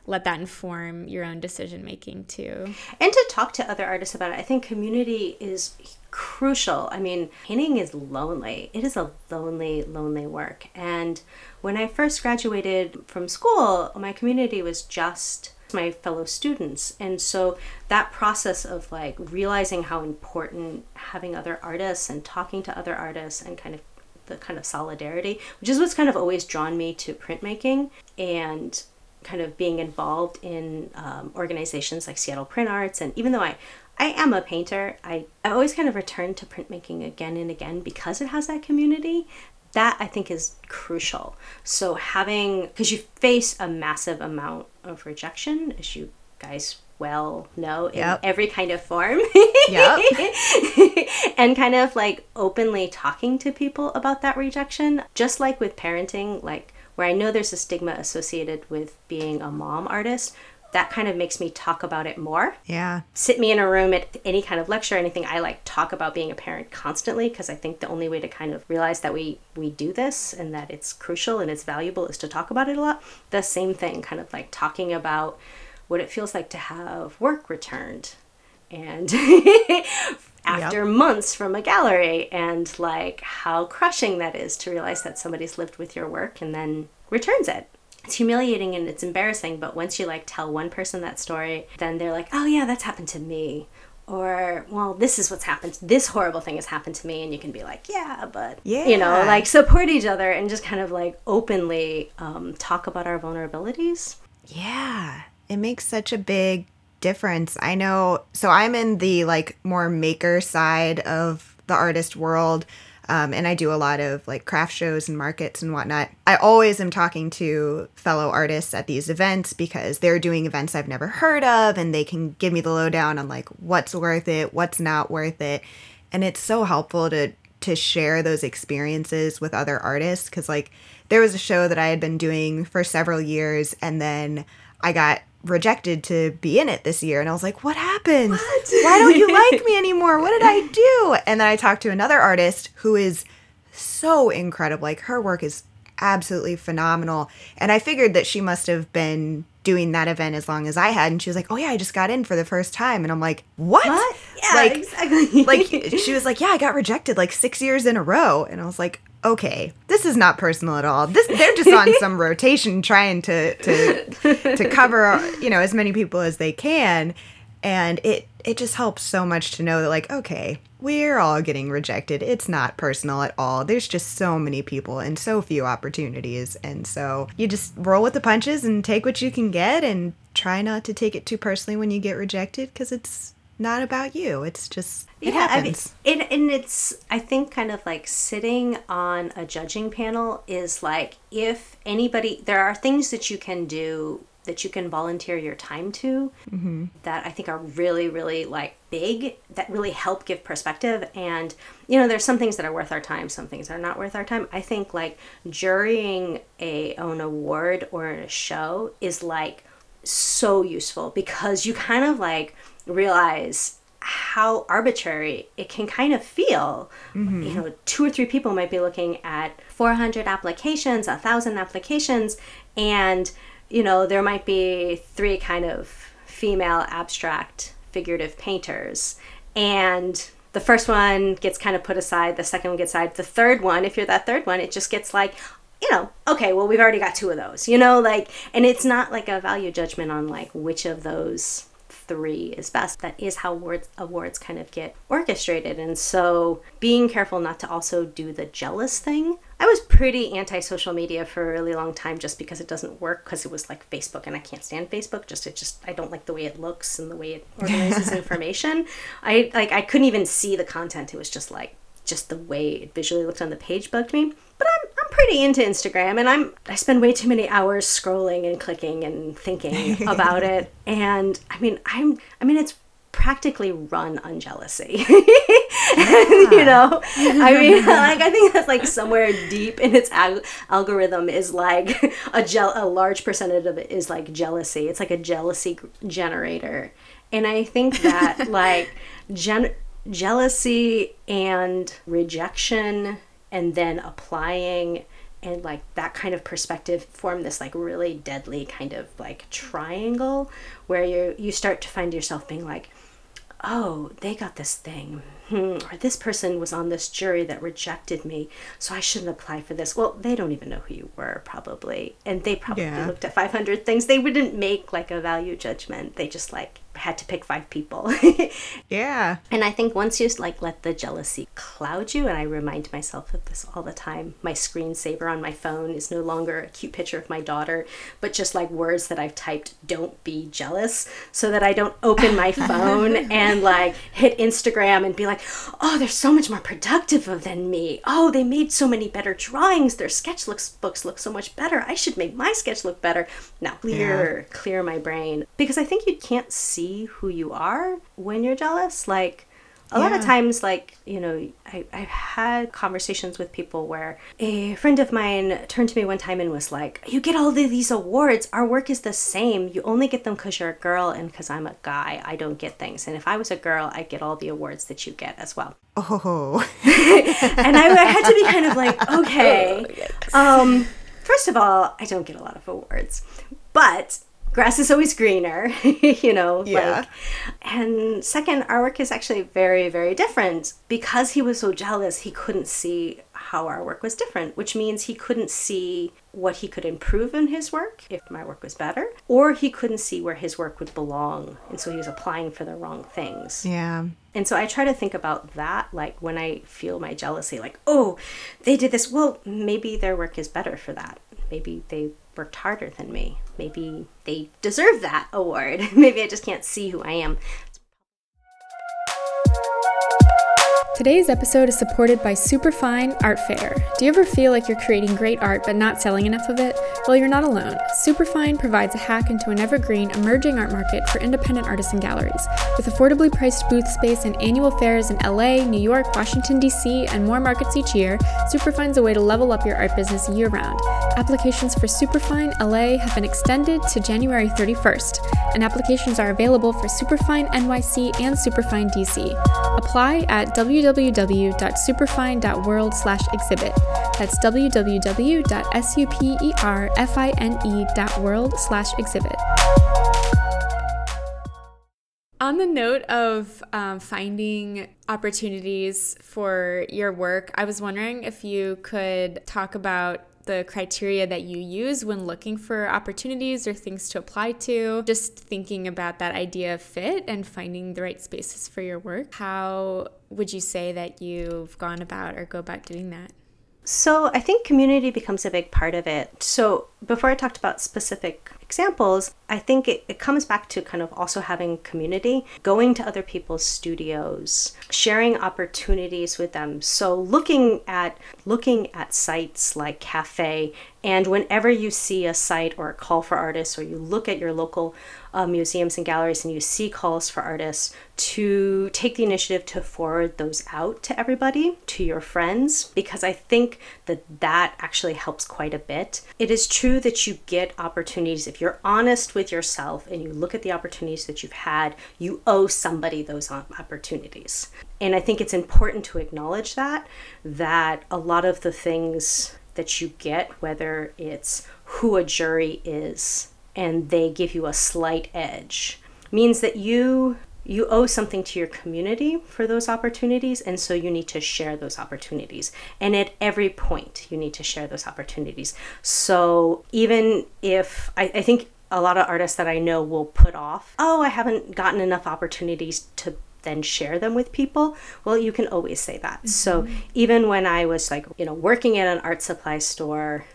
let that inform your own decision making too. And to talk to other artists about it. I think community is crucial. I mean, painting is lonely. It is a lonely, lonely work. And when I first graduated from school, my community was just my fellow students. And so that process of like realizing how important having other artists and talking to other artists and kind of the kind of solidarity, which is what's kind of always drawn me to printmaking and kind of being involved in um, organizations like Seattle Print Arts. And even though I, I am a painter, I, I always kind of return to printmaking again and again because it has that community. That I think is crucial. So having, because you face a massive amount of rejection, as you guys well know in yep. every kind of form. yep. and kind of like openly talking to people about that rejection, just like with parenting, like where I know there's a stigma associated with being a mom artist, that kind of makes me talk about it more. Yeah. Sit me in a room at any kind of lecture, anything. I like talk about being a parent constantly because I think the only way to kind of realize that we we do this and that it's crucial and it's valuable is to talk about it a lot. The same thing, kind of like talking about what it feels like to have work returned and after yep. months from a gallery and like how crushing that is to realize that somebody's lived with your work and then returns it. It's humiliating and it's embarrassing but once you like tell one person that story then they're like oh yeah that's happened to me. Or well this is what's happened this horrible thing has happened to me. And you can be like yeah but yeah you know like support each other and just kind of like openly um, talk about our vulnerabilities. Yeah. It makes such a big difference. I know, so I'm in the like more maker side of the artist world. Um, and I do a lot of like craft shows and markets and whatnot. I always am talking to fellow artists at these events because they're doing events I've never heard of and they can give me the lowdown on like what's worth it, what's not worth it. And it's so helpful to to share those experiences with other artists because like there was a show that I had been doing for several years and then I got rejected to be in it this year. And I was like, what happened? What? Why don't you like me anymore? What did I do? And then I talked to another artist who is so incredible. Like her work is absolutely phenomenal. And I figured that she must have been doing that event as long as I had. And she was like, Oh yeah, I just got in for the first time. And I'm like, What? what? Yeah, like, exactly. like she was like, Yeah, I got rejected like six years in a row. And I was like, okay, this is not personal at all. This they're just on some rotation trying to to to cover, you know, as many people as they can. And it it just helps so much to know that like, okay, we're all getting rejected. It's not personal at all. There's just so many people and so few opportunities. And so you just roll with the punches and take what you can get and try not to take it too personally when you get rejected because it's not about you. It's just it yeah, happens. I mean, and, and it's I think kind of like sitting on a judging panel is like if anybody there are things that you can do that you can volunteer your time to mm-hmm. that I think are really really like big that really help give perspective and you know there's some things that are worth our time some things are not worth our time I think like jurying a an award or a show is like so useful because you kind of like realize how arbitrary it can kind of feel. Mm-hmm. You know, two or three people might be looking at 400 applications, a thousand applications, and you know, there might be three kind of female abstract figurative painters. And the first one gets kind of put aside, the second one gets aside, the third one, if you're that third one, it just gets like, you know, okay, well, we've already got two of those, you know, like, and it's not like a value judgment on like which of those three is best. That is how awards, awards kind of get orchestrated. And so being careful not to also do the jealous thing. I was pretty anti social media for a really long time just because it doesn't work because it was like Facebook and I can't stand Facebook. Just it just I don't like the way it looks and the way it organizes information. I like I couldn't even see the content. It was just like just the way it visually looked on the page bugged me. But I'm, I'm pretty into Instagram and I'm I spend way too many hours scrolling and clicking and thinking about it. And I mean I'm I mean it's practically run on jealousy. You know, I mean, like I think that's like somewhere deep in its al- algorithm is like a gel a large percentage of it is like jealousy. It's like a jealousy generator, and I think that like gen jealousy and rejection and then applying and like that kind of perspective form this like really deadly kind of like triangle where you you start to find yourself being like oh they got this thing. Hmm, or this person was on this jury that rejected me so i shouldn't apply for this. Well they don't even know who you were probably and they probably Yeah. looked at 500 things. They wouldn't make like a value judgment. They just like had to pick five people Yeah. And I think once you like let the jealousy cloud you, and I remind myself of this all the time, my screensaver on my phone is no longer a cute picture of my daughter, but just like words that I've typed, don't be jealous, so that I don't open my phone and like hit Instagram and be like, oh, they're so much more productive than me. Oh, they made so many better drawings. Their sketch looks, books look so much better. I should make my sketch look better. Now, clear, clear my brain. Because I think you can't see who you are when you're jealous. Like, a lot of times like you know I, i've had conversations with people where a friend of mine turned to me one time and was like you get all of these awards. Our work is the same. You only get them because you're a girl and because i'm a guy. I don't get things. And if i was a girl i'd get all the awards that you get as well. Oh. and I, I had to be kind of like, okay. Um, first of all, I don't get a lot of awards, but grass is always greener, you know. Yeah. Like, and second, our work is actually very, very different. Because he was so jealous, he couldn't see how our work was different, which means he couldn't see what he could improve in his work if my work was better, or he couldn't see where his work would belong. And so he was applying for the wrong things. Yeah. And so I try to think about that, like when I feel my jealousy, like, oh, they did this. Well, maybe their work is better for that. Maybe they worked harder than me. Maybe they deserve that award. maybe I just can't see who I am. Today's episode is supported by Superfine Art Fair. Do you ever feel like you're creating great art but not selling enough of it? Well, you're not alone. Superfine provides a hack into an evergreen, emerging art market for independent artists and galleries. With affordably priced booth space and annual fairs in LA, New York, Washington, D.C., and more markets each year, Superfine's a way to level up your art business year round. Applications for Superfine LA have been extended to January 31st, and applications are available for Superfine NYC and Superfine DC. Apply at www.superfine.world slash exhibit. That's www.superfine.world slash exhibit. On the note of um, finding opportunities for your work, I was wondering if you could talk about the criteria that you use when looking for opportunities or things to apply to. Just thinking about that idea of fit and finding the right spaces for your work. How would you say that you've gone about or go about doing that? So I think community becomes a big part of it. So before I talked about specific examples, I think it, it comes back to kind of also having community, going to other people's studios, sharing opportunities with them. So looking at looking at sites like Cafe, and whenever you see a site or a call for artists, or you look at your local uh, museums and galleries and you see calls for artists, to take the initiative to forward those out to everybody, to your friends, because I think that that actually helps quite a bit. It is true that you get opportunities if you're honest with yourself and you look at the opportunities that you've had, you owe somebody those opportunities. And I think it's important to acknowledge that that a lot of the things that you get whether it's who a jury is and they give you a slight edge. Means that you you owe something to your community for those opportunities and so you need to share those opportunities. And at every point you need to share those opportunities. So even if I, I think a lot of artists that i know will put off oh i haven't gotten enough opportunities to then share them with people well you can always say that. Mm-hmm. So even when i was like you know working at an art supply store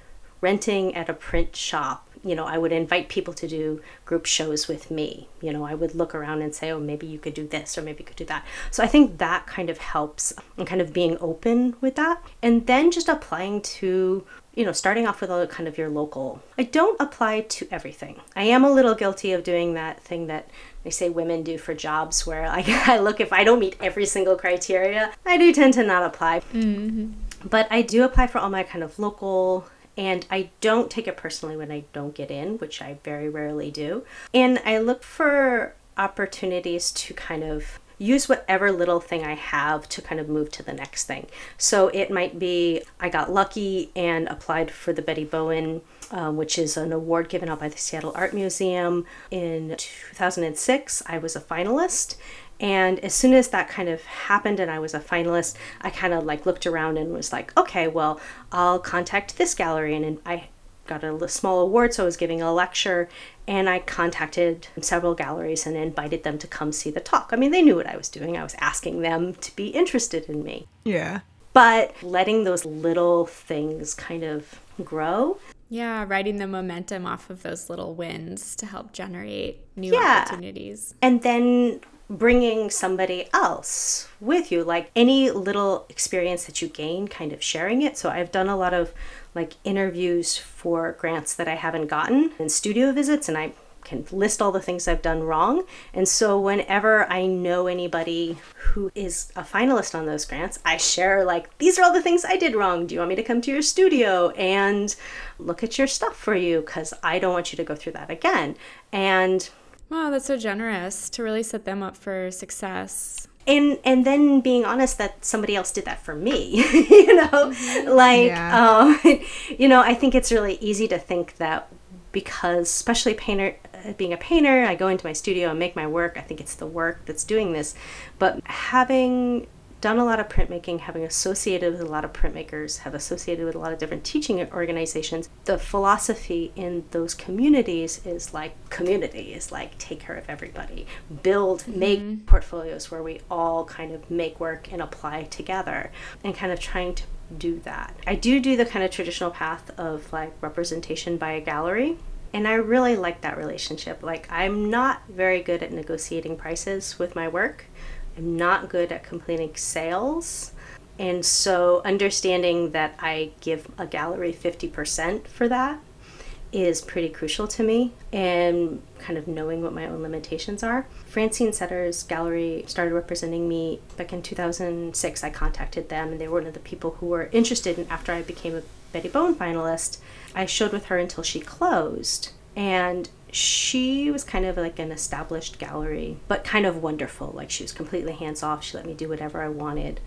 renting at a print shop you know i would invite people to do group shows with me. You know i would look around and say oh maybe you could do this or maybe you could do that. So i think that kind of helps and kind of being open with that. And then just applying to you know starting off with a kind of your local. I don't apply to everything. I am a little guilty of doing that thing that they say women do for jobs where like i look if i don't meet every single criteria i do tend to not apply. Mm-hmm. But I do apply for all my kind of local and I don't take it personally when I don't get in, which I very rarely do. And I look for opportunities to kind of use whatever little thing I have to kind of move to the next thing. So it might be I got lucky and applied for the Betty Bowen, um, which is an award given out by the Seattle Art Museum. In 2006, I was a finalist. And as soon as that kind of happened and I was a finalist, I kind of like looked around and was like, okay, well, I'll contact this gallery. And I got a small award, so I was giving a lecture, and I contacted several galleries and invited them to come see the talk. I mean, they knew what I was doing. I was asking them to be interested in me. Yeah. But letting those little things kind of grow. Yeah, riding the momentum off of those little wins to help generate new yeah. opportunities. And then bringing somebody else with you, like any little experience that you gain, kind of sharing it. So I've done a lot of like interviews for grants that I haven't gotten and studio visits, and I can list all the things I've done wrong. And so whenever I know anybody who is a finalist on those grants, I share like these are all the things I did wrong. Do you want me to come to your studio and look at your stuff for you cuz I don't want you to go through that again. And Wow, that's so generous to really set them up for success and and then being honest that somebody else did that for me you know mm-hmm. like yeah. um, you know i think it's really easy to think that because especially painter uh, being a painter i go into my studio and make my work i think it's the work that's doing this but having done a lot of printmaking, having associated with a lot of printmakers, have associated with a lot of different teaching organizations, the philosophy in those communities is like community, is like take care of everybody, build, mm-hmm. make portfolios where we all kind of make work and apply together, and kind of trying to do that. I do do the kind of traditional path of like representation by a gallery. And I really like that relationship. Like, I'm not very good at negotiating prices with my work I'm not good at completing sales. And so understanding that I give a gallery 50% for that is pretty crucial to me and kind of knowing what my own limitations are. Francine Seders gallery started representing me back in 2006. I contacted them and they were one of the people who were interested and after I became a Betty Bowen finalist. I showed with her until she closed. And she was kind of like an established gallery, but kind of wonderful. Like she was completely hands off. She let me do whatever I wanted.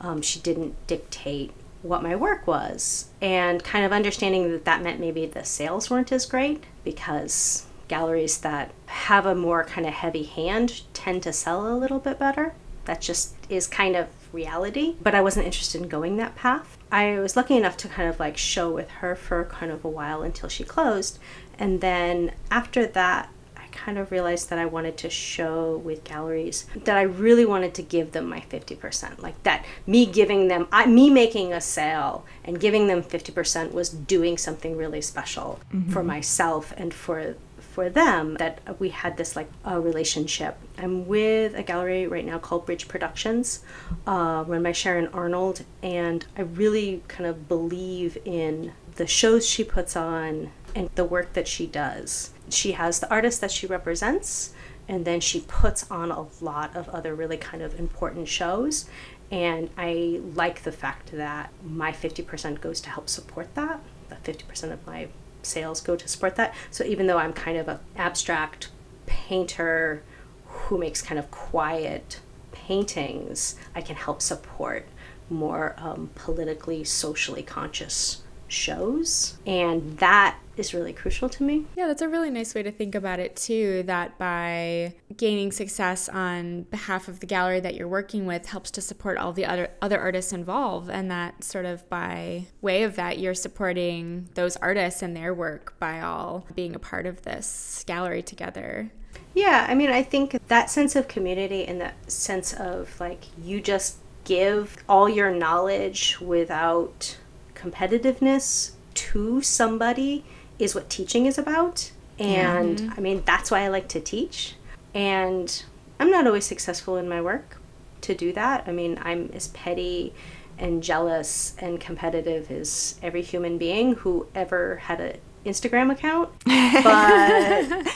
Um, she didn't dictate what my work was. And kind of understanding that that meant maybe the sales weren't as great because galleries that have a more kind of heavy hand tend to sell a little bit better. That just is kind of reality. But I wasn't interested in going that path. I was lucky enough to kind of like show with her for kind of a while until she closed. And then after that, I kind of realized that I wanted to show with galleries that I really wanted to give them my 50%. Like that me giving them, I, me making a sale and giving them 50% was doing something really special mm-hmm. for myself and for for them that we had this like a relationship. I'm with a gallery right now called Bridge Productions, uh, run by Sharon Arnold, and I really kind of believe in the shows she puts on and the work that she does. She has the artist that she represents, and then she puts on a lot of other really kind of important shows. And I like the fact that my 50% goes to help support that. The 50% of my sales go to support that. So even though I'm kind of an abstract painter who makes kind of quiet paintings, I can help support more um, politically, socially conscious shows. And that is really crucial to me. Yeah, that's a really nice way to think about it too. That by gaining success on behalf of the gallery that you're working with helps to support all the other other artists involved, and that sort of by way of that you're supporting those artists and their work by all being a part of this gallery together. Yeah, I mean, I think that sense of community and that sense of like you just give all your knowledge without competitiveness to somebody is what teaching is about. And mm-hmm. I mean, that's why I like to teach. And I'm not always successful in my work to do that. I mean, I'm as petty and jealous and competitive as every human being who ever had an Instagram account. But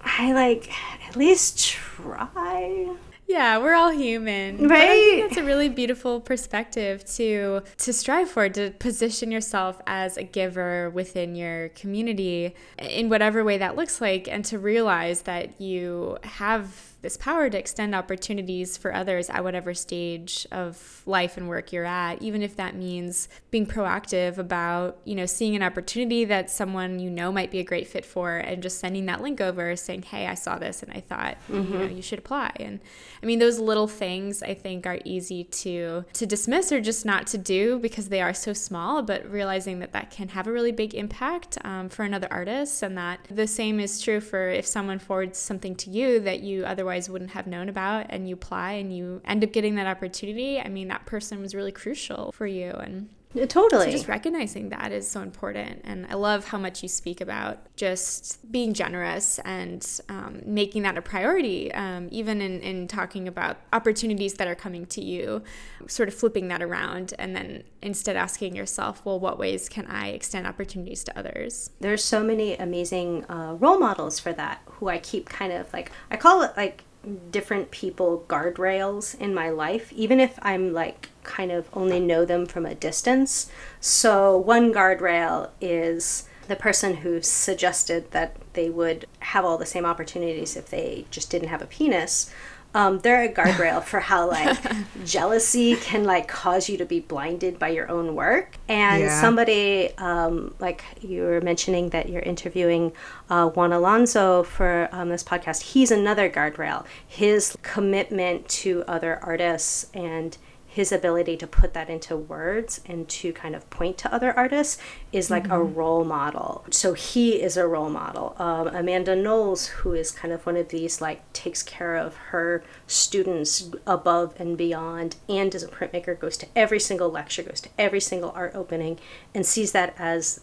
I like at least try. Yeah, we're all human. Right. that's a really beautiful perspective to to strive for, to position yourself as a giver within your community in whatever way that looks like and to realize that you have this power to extend opportunities for others at whatever stage of life and work you're at, even if that means being proactive about, you know, seeing an opportunity that someone you know might be a great fit for and just sending that link over saying, Hey, I saw this and I thought, mm-hmm. you know, you should apply. And I mean, those little things I think are easy to to dismiss or just not to do because they are so small, but realizing that that can have a really big impact um, for another artist and that the same is true for if someone forwards something to you that you otherwise wouldn't have known about and you apply and you end up getting that opportunity. I mean, that person was really crucial for you and Totally. So just recognizing that is so important. And I love how much you speak about just being generous and um, making that a priority, um, even in, in talking about opportunities that are coming to you, sort of flipping that around and then instead asking yourself, well, what ways can I extend opportunities to others? There's so many amazing uh, role models for that who I keep kind of like, I call it like different people guardrails in my life, even if I'm like kind of only know them from a distance. So, one guardrail is the person who suggested that they would have all the same opportunities if they just didn't have a penis um, they're a guardrail for how like jealousy can like cause you to be blinded by your own work. And yeah. somebody um, like you were mentioning that you're interviewing uh, Juan Alonso for um, this podcast. He's another guardrail. His commitment to other artists and his ability to put that into words and to kind of point to other artists is like mm-hmm. a role model. So he is a role model. Um, Amanda Knowles, who is kind of one of these, like takes care of her students above and beyond, and as a printmaker, goes to every single lecture, goes to every single art opening, and sees that as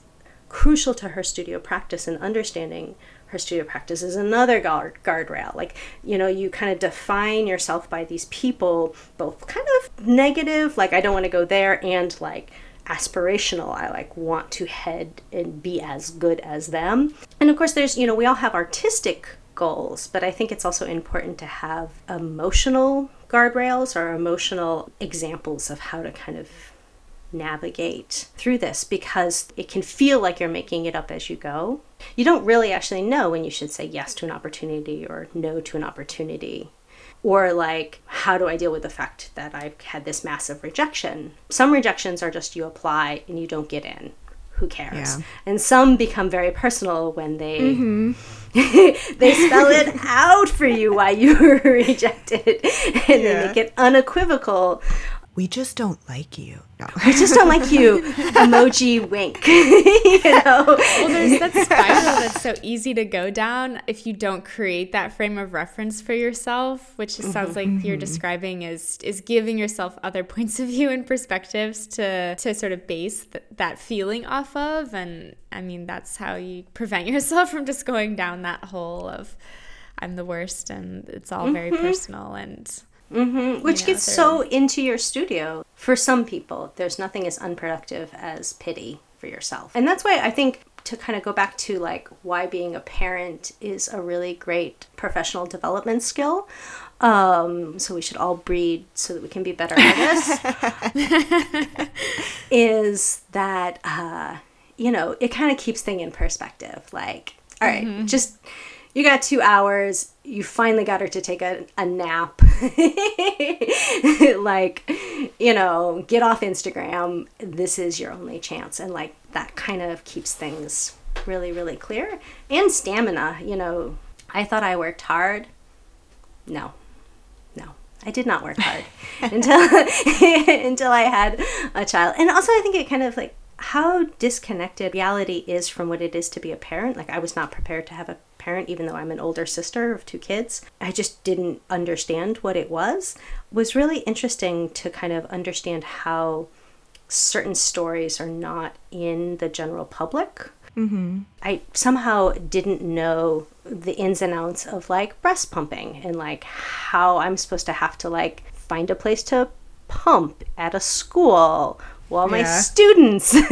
crucial to her studio practice and understanding her studio practice is another guard guardrail. Like, you know, you kind of define yourself by these people, both kind of negative, like I don't want to go there, and like aspirational. I like want to head and be as good as them. And of course there's, you know, we all have artistic goals, but I think it's also important to have emotional guardrails or emotional examples of how to kind of navigate through this because it can feel like you're making it up as you go. You don't really actually know when you should say yes to an opportunity or no to an opportunity. Or, like, how do I deal with the fact that I've had this massive rejection? Some rejections are just you apply and you don't get in. Who cares? Yeah. And some become very personal when they mm-hmm. they spell it out for you why you were rejected and yeah. they make it unequivocal we just don't like you. No. I just don't like you. Emoji wink. you know? Well, there's that spiral that's so easy to go down if you don't create that frame of reference for yourself, which it sounds mm-hmm. like mm-hmm. you're describing is is giving yourself other points of view and perspectives to to sort of base th- that feeling off of. And I mean, that's how you prevent yourself from just going down that hole of I'm the worst and it's all very mm-hmm. personal and Mm-hmm. Which you know, gets so into your studio. For some people, there's nothing as unproductive as pity for yourself. And that's why I think to kind of go back to like why being a parent is a really great professional development skill. Um, so we should all breed so that we can be better artists. is that uh, you know it kind of keeps thing in perspective. Like, all right, mm-hmm. just you got two hours. You finally got her to take a, a nap. Like you know get off instagram. This is your only chance. And like that kind of keeps things really really clear. And stamina you know. I thought i worked hard. No. No. I did not work hard until until i had a child. And also i think it kind of like how disconnected reality is from what it is to be a parent. Like i was not prepared to have a parent, even though I'm an older sister of two kids. I just didn't understand what it was. It was really interesting to kind of understand how certain stories are not in the general public. Mm-hmm. I somehow didn't know the ins and outs of like breast pumping and like how I'm supposed to have to like find a place to pump at a school while my Yeah. students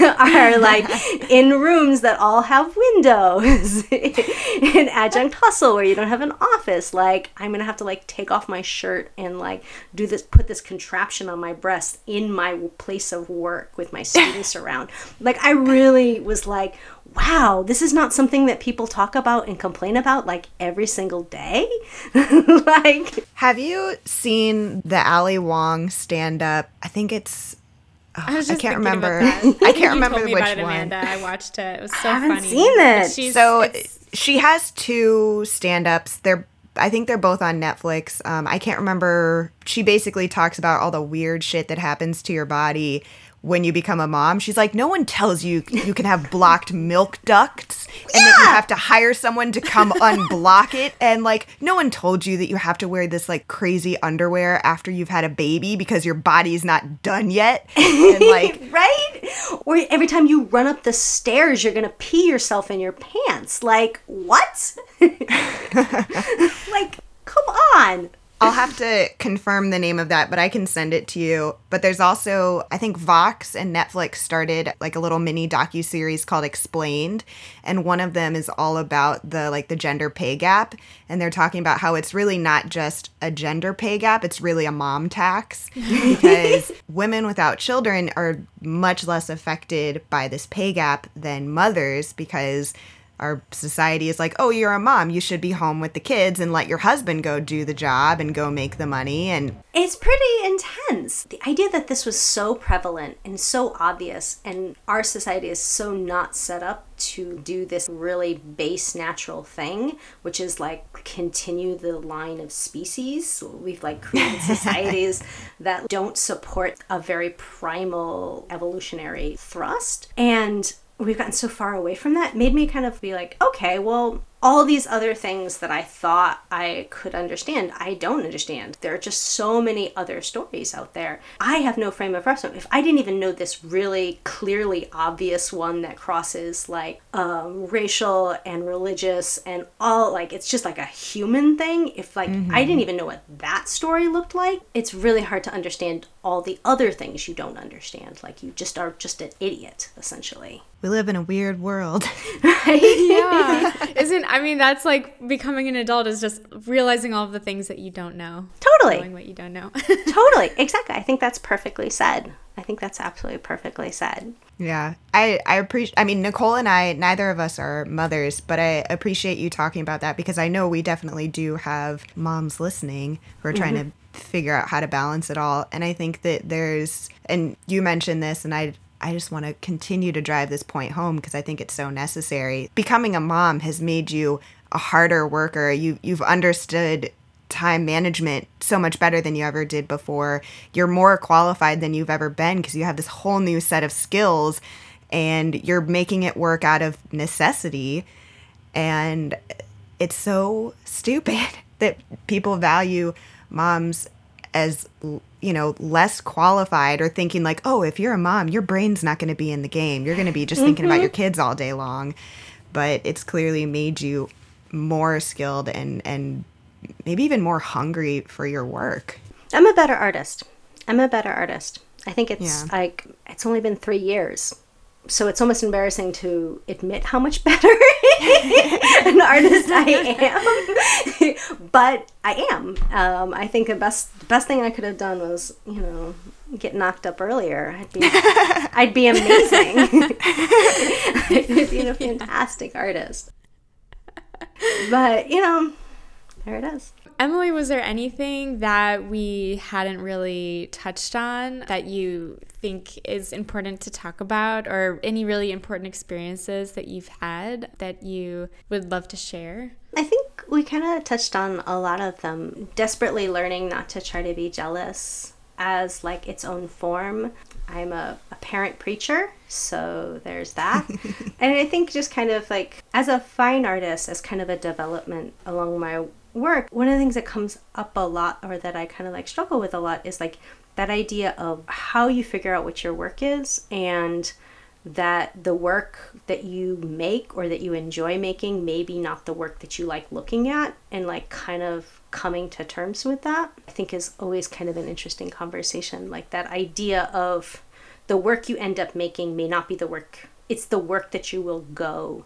are like in rooms that all have windows in adjunct hustle where you don't have an office like i'm gonna have to like take off my shirt and like do this put this contraption on my breast in my place of work with my students around like i really was like wow this is not something that people talk about and complain about like every single day like Have you seen the Ali Wong stand up? I think it's. Oh, I, was I just can't remember. I can't You remember told me which about it, one. Amanda. I watched it. It was so I haven't funny. seen it. So it's- she has two stand-ups. They're I think they're both on Netflix. Um, I can't remember. She basically talks about all the weird shit that happens to your body when you become a mom. She's like, no one tells you you can have blocked milk ducts and that you have to hire someone to come unblock it. And like, no one told you that you have to wear this like crazy underwear after you've had a baby because your body's not done yet. And like, right? Or every time you run up the stairs, you're gonna pee yourself in your pants. Like, what? like, come on. I'll have to confirm the name of that, but I can send it to you. But there's also, I think Vox and Netflix started like a little mini docu series called Explained, and one of them is all about the like the gender pay gap, and they're talking about how it's really not just a gender pay gap; it's really a mom tax because women without children are much less affected by this pay gap than mothers because our society is like, oh, you're a mom. You should be home with the kids and let your husband go do the job and go make the money. And It's pretty intense. The idea that this was so prevalent and so obvious, and our society is so not set up to do this really base natural thing, which is like continue the line of species. We've like created societies that don't support a very primal evolutionary thrust. And we've gotten so far away from that made me kind of be like okay well all these other things that i thought i could understand i don't understand. There are just so many other stories out there. I have no frame of reference. If i didn't even know this really clearly obvious one that crosses like um, racial and religious and all like it's just like a human thing. If like i didn't even know what that story looked like. It's really hard to understand all the other things you don't understand like you just are just an idiot essentially we live in a weird world. Right? Yeah. Isn't I mean that's like becoming an adult is just realizing all of the things that you don't know. totally Knowing what you don't know. totally exactly i think that's perfectly said i think that's absolutely perfectly said yeah. I, I appreciate, I mean, Nicole and I, neither of us are mothers, but I appreciate you talking about that because I know we definitely do have moms listening who are trying mm-hmm. to figure out how to balance it all. And I think that there's, and you mentioned this, and I, I just want to continue to drive this point home because I think it's so necessary. Becoming a mom has made you a harder worker. You you've understood time management so much better than you ever did before. You're more qualified than you've ever been because you have this whole new set of skills and you're making it work out of necessity. And it's so stupid that people value moms as you know less qualified or thinking like oh if you're a mom your brain's not going to be in the game. You're going to be just thinking about your mm-hmm. kids all day long. But it's clearly made you more skilled and and maybe even more hungry for your work. I'm a better artist. I'm a better artist. I think it's Yeah. like it's only been three years so it's almost embarrassing to admit how much better an artist I am. but I am. Um, I think the best the best thing I could have done was, you know, get knocked up earlier. I'd be I'd be amazing. I'd be a fantastic artist. But, you know, there it is. Emily, was there anything that we hadn't really touched on that you think is important to talk about, or any really important experiences that you've had that you would love to share? I think we kind of touched on a lot of them. Desperately learning not to try to be jealous as like its own form. I'm a, a parent preacher, so there's that. and I think just kind of like as a fine artist, as kind of a development along my work, one of the things that comes up a lot or that I kind of like struggle with a lot is like that idea of how you figure out what your work is and that the work that you make or that you enjoy making maybe not the work that you like looking at and like kind of coming to terms with that i think is always kind of an interesting conversation. Like that idea of the work you end up making may not be the work it's the work that you will go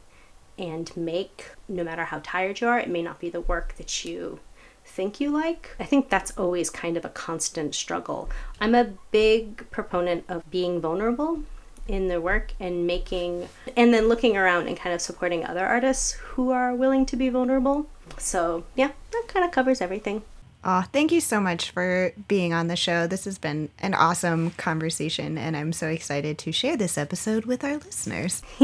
and make no matter how tired you are it may not be the work that you think you like. I think that's always kind of a constant struggle. I'm a big proponent of being vulnerable in their work and making and then looking around and kind of supporting other artists who are willing to be vulnerable. So yeah that kind of covers everything Oh, thank you so much for being on the show. This has been an awesome conversation, and I'm so excited to share this episode with our listeners.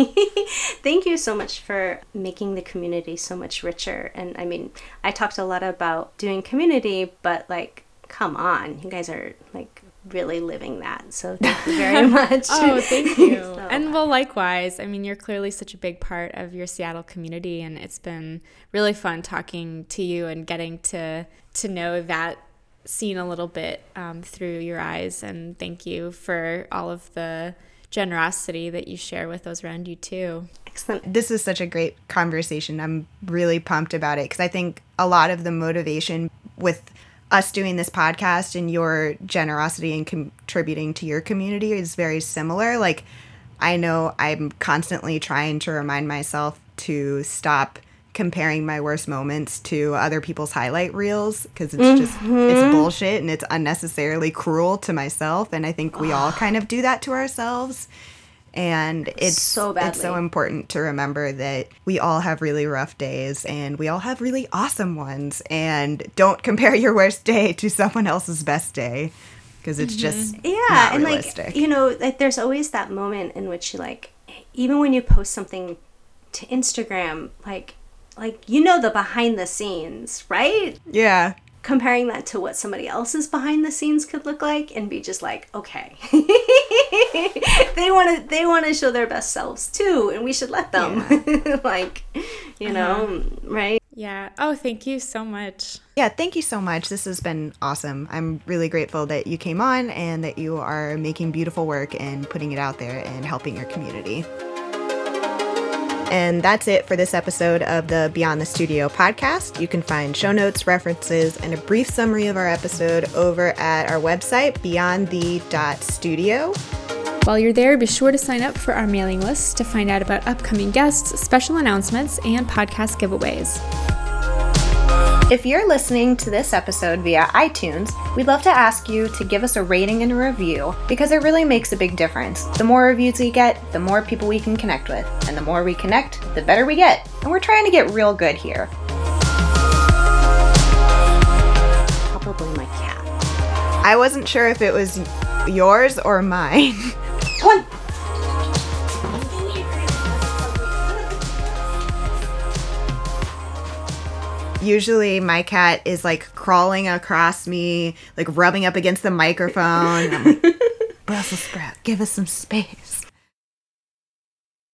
thank you so much for making the community so much richer. And I mean, I talked a lot about doing community, but like, come on, you guys are like really living that. So thank you very much. oh, thank you. so. And well, likewise. I mean, you're clearly such a big part of your Seattle community, and it's been really fun talking to you and getting to to know that scene a little bit um, through your eyes. And thank you for all of the generosity that you share with those around you too. Excellent. This is such a great conversation. I'm really pumped about it because I think a lot of the motivation with us doing this podcast and your generosity and contributing to your community is very similar. Like, I know I'm constantly trying to remind myself to stop comparing my worst moments to other people's highlight reels because it's mm-hmm. just it's bullshit and it's unnecessarily cruel to myself and I think we all kind of do that to ourselves and it's so badly. it's so important to remember that we all have really rough days and we all have really awesome ones and don't compare your worst day to someone else's best day because it's mm-hmm. just yeah and realistic. like you know like there's always that moment in which you like even when you post something to instagram like like you know the behind the scenes right yeah comparing that to what somebody else's behind the scenes could look like and be just like okay. They want to they want to show their best selves too and we should let them. Yeah. like you know uh-huh. right? Yeah. Oh thank you so much. Yeah thank you so much. This has been awesome. I'm really grateful that you came on and that you are making beautiful work and putting it out there and helping your community and that's it for this episode of the Beyond the Studio podcast. You can find show notes, references, and a brief summary of our episode over at our website, beyondthe.studio. While you're there, be sure to sign up for our mailing list to find out about upcoming guests, special announcements, and podcast giveaways. If you're listening to this episode via iTunes, we'd love to ask you to give us a rating and a review because it really makes a big difference. The more reviews we get, the more people we can connect with. And the more we connect, the better we get. And we're trying to get real good here. Probably my cat. I wasn't sure if it was yours or mine. One. Usually my cat is like crawling across me, like rubbing up against the microphone. I'm like, Brussels sprout, give us some space.